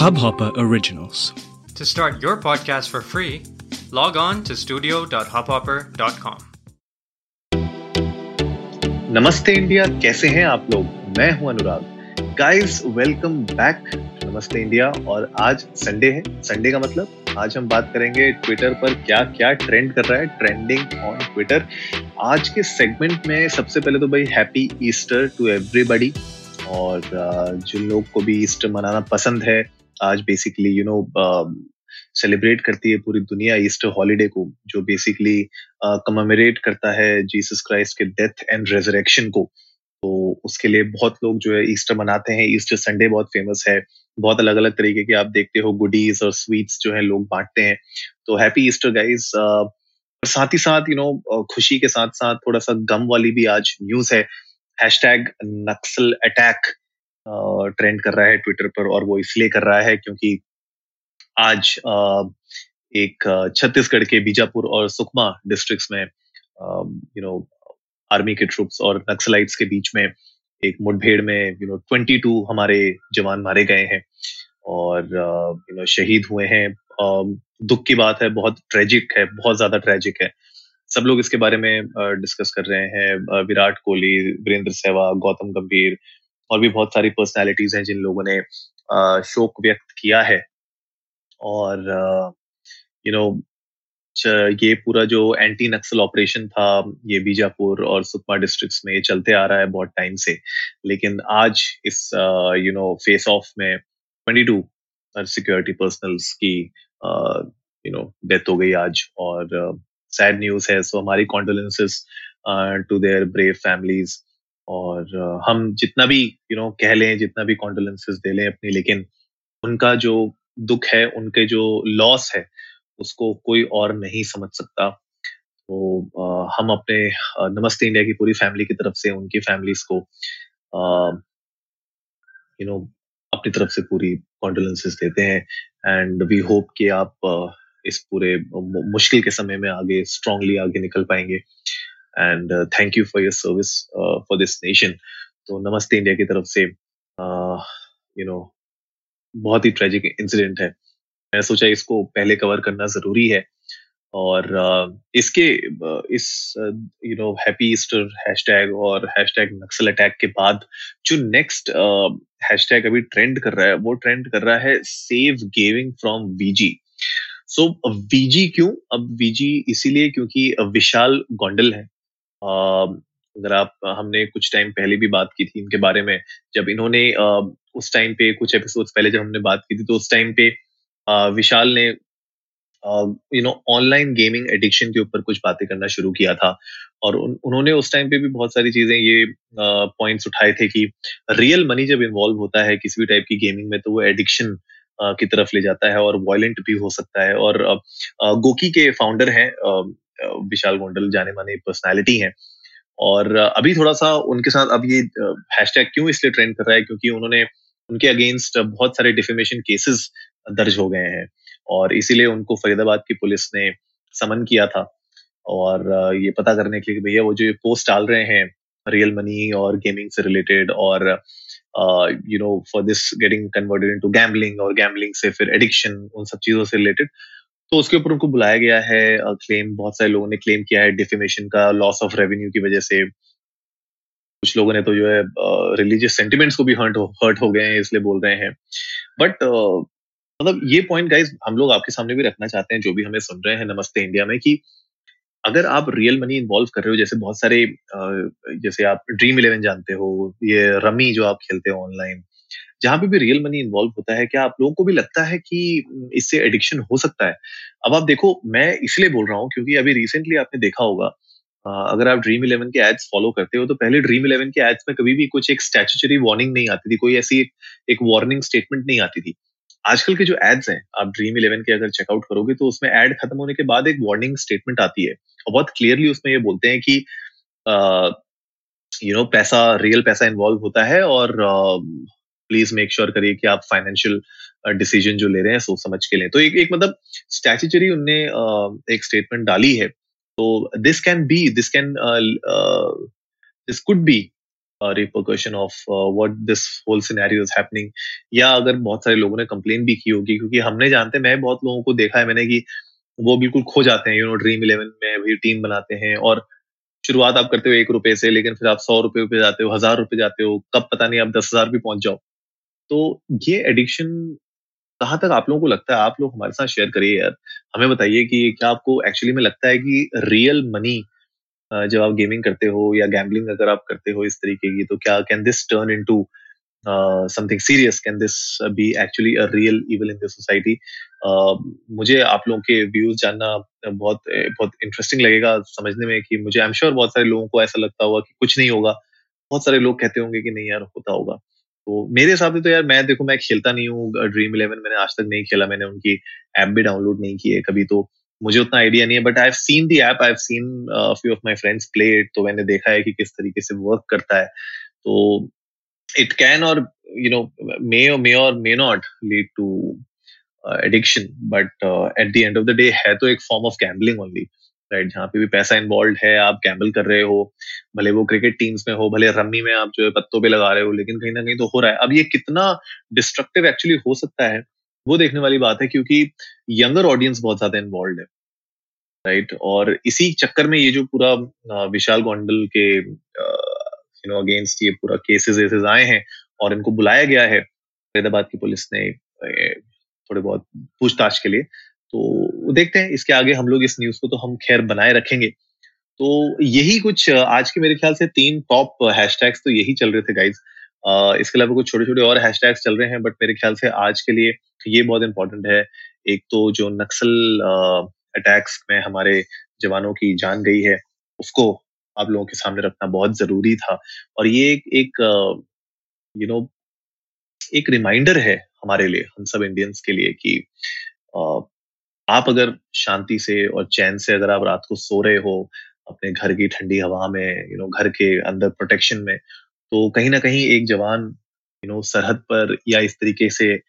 Hubhopper Originals. To start your podcast for free, log on to studio.hubhopper.com. नमस्ते India कैसे हैं आप लोग मैं हूँ अनुराग गाइस वेलकम बैक नमस्ते इंडिया और आज संडे है संडे का मतलब आज हम बात करेंगे ट्विटर पर क्या क्या ट्रेंड कर रहा है ट्रेंडिंग ऑन ट्विटर आज के सेगमेंट में सबसे पहले तो भाई हैप्पी ईस्टर टू एवरीबॉडी और जिन लोग को भी ईस्टर मनाना पसंद है आज बेसिकली यू नो सेलिब्रेट करती है पूरी दुनिया ईस्टर हॉलीडे को जो बेसिकली कमेमोरेट uh, करता है जीसस क्राइस्ट के डेथ एंड रेजरेक्शन को। तो उसके लिए बहुत लोग जो है ईस्टर मनाते हैं। ईस्टर संडे बहुत फ़ेमस है। बहुत अलग अलग तरीके के आप देखते हो गुडीज और स्वीट्स जो है लोग बांटते हैं। तो हैप्पी ईस्टर गाइज़ साथ ही साथ यू नो खुशी के साथ साथ थोड़ा सा गम वाली भी आज न्यूज़ है। हैशटैग नक्सल अटैक ट्रेंड कर रहा है ट्विटर पर और वो इसलिए कर रहा है क्योंकि आज एक छत्तीसगढ़ के बीजापुर और सुकमा डिस्ट्रिक्ट्स में यू नो आर्मी के ट्रुप्स और नक्सलाइट्स के बीच में एक मुठभेड़ में यू नो ट्वेंटी टू हमारे जवान मारे गए हैं और यू नो शहीद हुए हैं। दुख की बात है, बहुत ट्रेजिक है, बहुत ज़्यादा ट्रेजिक है। सब लोग इसके बारे में डिस्कस कर रहे हैं। विराट कोहली, वीरेंद्र सहवाग, गौतम गंभीर और भी बहुत सारी पर्सनैलिटीज हैं जिन लोगों ने शोक व्यक्त किया है। और यू नो ये पूरा जो एंटी नक्सल ऑपरेशन था, ये बीजापुर और सुकमा डिस्ट्रिक्ट्स में चलते आ रहा है बहुत टाइम से। लेकिन आज इस यू नो फेस ऑफ़ में 22 सिक्योरिटी पर्सनल्स की यू नो डेथ हो गई आज। और सैड न्यूज़ है सो हमारी condolences to their brave families और uh, हम जितना भी यू नो कह लें जितना भी कॉन्डोलेंसेस दे लें अपनी लेकिन उनका जो दुख है उनके जो लॉस है उसको कोई और नहीं समझ सकता। तो uh, हम अपने uh, नमस्ते इंडिया की पूरी फैमिली की तरफ़ से उनकी फैमिलीज़ को यू नो अपनी तरफ़ से पूरी कॉन्डोलेंसेस देते हैं। एंड वी होप कि आप इस पूरे मुश्किल के समय में आगे स्ट्रांगली आगे निकल पाएँगे। And thank you for your service for this nation तो नमस्ते इंडिया की तरफ़ से। यू नो बहुत ही ट्रेजिक इंसिडेंट है। मैंने सोचा इसको पहले कवर करना ज़रूरी है। और इसके, इस you know happy Easter hashtag और हैशटैग नक्सल अटैक के बाद जो नेक्स्ट हैशटैग अभी ट्रेंड कर रहा है, वो ट्रेंड कर रहा है save Gavin from VG so VG क्यों? अब वीजी इसीलिए क्योंकि विशाल गोंडल है। अगर आप हमने कुछ टाइम पहले भी बात की थी इनके बारे में जब इन्होंने उस टाइम पे कुछ एपिसोड्स पहले जब हमने बात की थी तो उस टाइम पे विशाल ने you know online gaming addiction के ऊपर कुछ बातें करना शुरू किया था। और उन, उन्होंने उस टाइम पे भी बहुत सारी चीज़ें ये पॉइंट्स उठाए थे कि रियल मनी जब इन्वॉल्व होता है किसी भी टाइप की गेमिंग में तो वो एडिक्शन की तरफ़ ले जाता है और वायलेंट भी हो सकता है। और गोकी के फाउंडर हैं विशाल गोंडल जाने माने पर्सनैलिटी हैं। और अभी थोड़ा सा उनके साथ अब ये हैशटैग क्यों इसलिए ट्रेंड कर रहा है? क्योंकि उन्होंने, उनके अगेंस्ट बहुत सारे डिफेमेशन केसेस दर्ज हो गए हैं। और इसीलिए उनको फरीदाबाद की पुलिस ने समन किया था। और ये पता करने के लिए भैया वो जो ये पोस्ट डाल रहे हैं रियल मनी और गेमिंग से रिलेटेड और you know for this getting converted into gambling और गैम्बलिंग से फिर एडिक्शन उन सब चीज़ों से रिलेटेड तो उसके ऊपर उनको बुलाया गया है क्लेम बहुत सारे लोगों ने क्लेम किया है डिफेमेशन का लॉस ऑफ़ रेवेन्यू की वजह से। कुछ लोगों ने तो जो है रिलीजियस सेंटिमेंट्स को भी हर्ट हर्ट हो गए हैं, इसलिए बोल रहे हैं। बट मतलब ये पॉइंट गाइज़ हम लोग आपके सामने भी रखना चाहते हैं, जो भी हमें सुन रहे हैं नमस्ते इंडिया में, कि अगर आप रियल मनी इन्वॉल्व कर रहे हो, जैसे बहुत सारे जैसे आप ड्रीम इलेवन जानते हो, ये रमी जो आप खेलते हो ऑनलाइन जहाँ पे भी रियल मनी इन्वॉल्व होता है, क्या आप लोगों को भी लगता है कि इससे एडिक्शन हो सकता है? अब आप देखो, मैं इसलिए बोल रहा हूँ क्योंकि अभी रिसेंटली आपने देखा होगा अगर आप ड्रीम इलेवन के एड्स फॉलो करते हो तो पहले ड्रीम इलेवन के एड्स में कभी भी कुछ एक स्टैचुटरी वार्निंग नहीं आती थी, कोई ऐसी एक वार्निंग स्टेटमेंट नहीं आती थी। आजकल के जो एड्स हैं, आप ड्रीम इलेवन के अगर चेकआउट करोगे तो उसमें एड खत्म होने के बाद एक वार्निंग स्टेटमेंट आती है। और बहुत क्लियरली उसमें ये बोलते हैं कि यू नो पैसा रियल पैसा इन्वॉल्व होता है और प्लीज़ मेक श्योर करिए कि आप फाइनेंशियल डिसीज़न जो ले रहे हैं, सोच समझ के लें। तो एक एक मतलब स्टैचुचरी उनने एक स्टेटमेंट डाली है। तो this can be this can this could be repercussion of what this whole scenario is happening या अगर बहुत सारे लोगों ने कंप्लेन भी की होगी, क्योंकि हमने जानते हैं, मैं बहुत लोगों को देखा है मैंने कि वो बिल्कुल खो जाते हैं यू नो ड्रीम इलेवन में भी टीम बनाते हैं और शुरुआत आप करते हो एक रुपए से, लेकिन फिर आप सौ रुपए पे जाते हो, हज़ार रुपए जाते हो, कब पता नहीं आप दस हज़ार भी पहुँच जाओ। तो ये एडिक्शन कहाँ तक आप लोगों को लगता है? आप लोग हमारे साथ शेयर करिए यार। हमें बताइए कि क्या आपको एक्चुअली में लगता है कि रियल मनी जब आप गेमिंग करते हो या गैम्बलिंग अगर आप करते हो इस तरीके की तो क्या can this turn in to something serious can this be actually a real evil in the society मुझे आप लोगों के व्यूज़ जानना बहुत बहुत इंटरेस्टिंग लगेगा समझने में कि मुझे आई एम श्योर बहुत सारे लोगों को ऐसा लगता होगा कि कुछ नहीं होगा। बहुत सारे लोग कहते होंगे कि नहीं यार, होता होगा। तो मेरे हिसाब से तो यार मैं देखो, मैं खेलता नहीं हूँ ड्रीम इलेवन मैंने आज तक नहीं खेला, मैंने उनकी ऐप भी डाउनलोड नहीं की है कभी तो मुझे उतना आइडिया नहीं है but I have seen the app I have seen few of my friends play it तो मैंने देखा है कि किस तरीके से वर्क करता है। तो इट कैन और यू नो मे मे और may not lead to addiction but at the end of the day है तो एक form of gambling only right जहाँ पे भी पैसा इन्वॉल्व है, आप गैम्बल कर रहे हो, भले वो क्रिकेट टीम्स में हो, भले रम्मी में आप जो है पत्तों पे लगा रहे हो, लेकिन कहीं ना कहीं तो हो रहा है। अब ये कितना डिस्ट्रक्टिव एक्चुअली हो सकता है, वो देखने वाली बात है क्योंकि यंगर ऑडियंस बहुत ज़्यादा इन्वॉल्व है राइट और इसी चक्कर में ये जो पूरा विशाल गोंडल के यू नो अगेंस्ट ये पूरा केसेस वेसेस आए हैं और इनको बुलाया गया है फरीदाबाद की पुलिस ने थोड़े बहुत पूछताछ के लिए तो देखते हैं, इसके आगे हम लोग इस न्यूज़ को तो हम खैर बनाए रखेंगे। तो यही कुछ आज के मेरे ख्याल से तीन टॉप हैशटैग्स तो यही चल रहे थे गाइज़ इसके अलावा कुछ छोटे छोटे और हैशटैग्स चल रहे हैं बट मेरे ख्याल से आज के लिए ये बहुत इंपॉर्टेंट है। एक तो जो नक्सल अटैक्स में हमारे जवानों की जान गई है, उसको आप लोगों के सामने रखना बहुत ज़रूरी था। और ये एक एक यू नो एक रिमाइंडर है हमारे लिए, हम सब इंडियंस के लिए कि आप अगर शांति से और चैन से अगर आप रात को सो रहे हो अपने घर की ठंडी हवा में यू नो घर के अंदर प्रोटेक्शन में तो कहीं ना कहीं एक जवान यू नो सरहद पर या इस तरीके से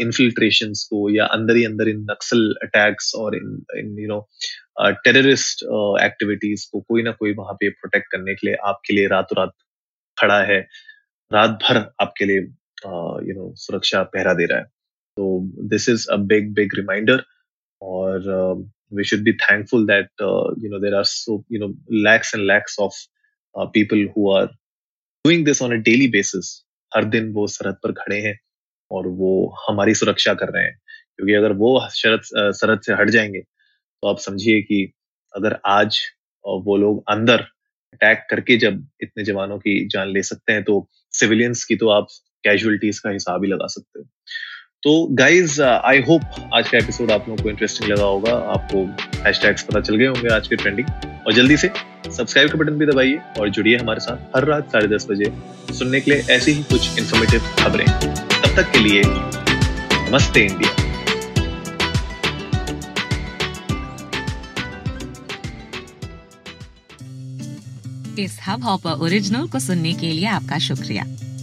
इन्फिल्ट्रेशन uh, को या अंदर ही अंदर इन नक्सल अटैक्स और इन इन यू नो टेररिस्ट एक्टिविटीज़ को कोई ना कोई वहाँ पे प्रोटेक्ट करने के लिए आपके लिए रातों रात खड़ा है। रात भर आपके लिए you uh, know you know, सुरक्षा पहरा दे रहा है। तो this is a big big reminder और we should be thankful that you know there are so you know lakhs and lakhs of people who are doing this on a daily basis हर दिन वो सरहद पर खड़े हैं और वो हमारी सुरक्षा कर रहे हैं। क्योंकि अगर वो शरद सरहद से हट जाएँगे तो आप समझिए कि अगर आज वो लोग अंदर अटैक करके जब इतने जवानों की जान ले सकते हैं तो सिविलियंस की तो आप कैजुअलिटीज का हिसाब ही लगा सकते हो। तो गाइज़ आई होप आज का एपिसोड आप लोगों को इंटरेस्टिंग लगा होगा। आपको हैशटैग्स पता चल गए होंगे आज के ट्रेंडिंग और जल्दी से सब्सक्राइब का बटन भी दबाइए और जुड़िए हमारे साथ हर रात साढ़े दस बजे सुनने के लिए ऐसी ही कुछ इन्फॉर्मेटिव खबरें। तब तक के लिए नमस्ते इंडिया। इस हब हॉपर ओरिजिनल को सुनने के लिए आपका शुक्रिया।